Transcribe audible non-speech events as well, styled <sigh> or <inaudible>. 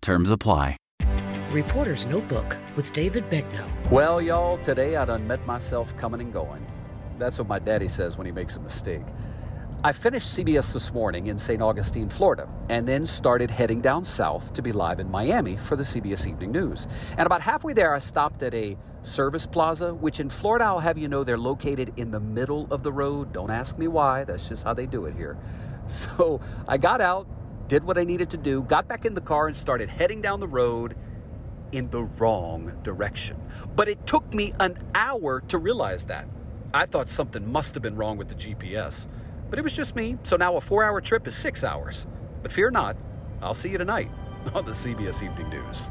Terms apply. Reporter's Notebook with David Begnaud. Well, y'all, today I done met myself coming and going. That's what my daddy says when he makes a mistake. I finished CBS this morning in St. Augustine, Florida, and then started heading down south to be live in Miami for the CBS Evening News. And about halfway there, I stopped at a service plaza, which in Florida, I'll have you know, they're located in the middle of the road. Don't ask me why, that's just how they do it here. <laughs> So I got out, did what I needed to do, got back in the car, and started heading down the road in the wrong direction. But it took me an hour to realize that. I thought something must have been wrong with the GPS, but it was just me. So now a four hour trip is six hours. But fear not, I'll see you tonight <laughs> on the CBS Evening News.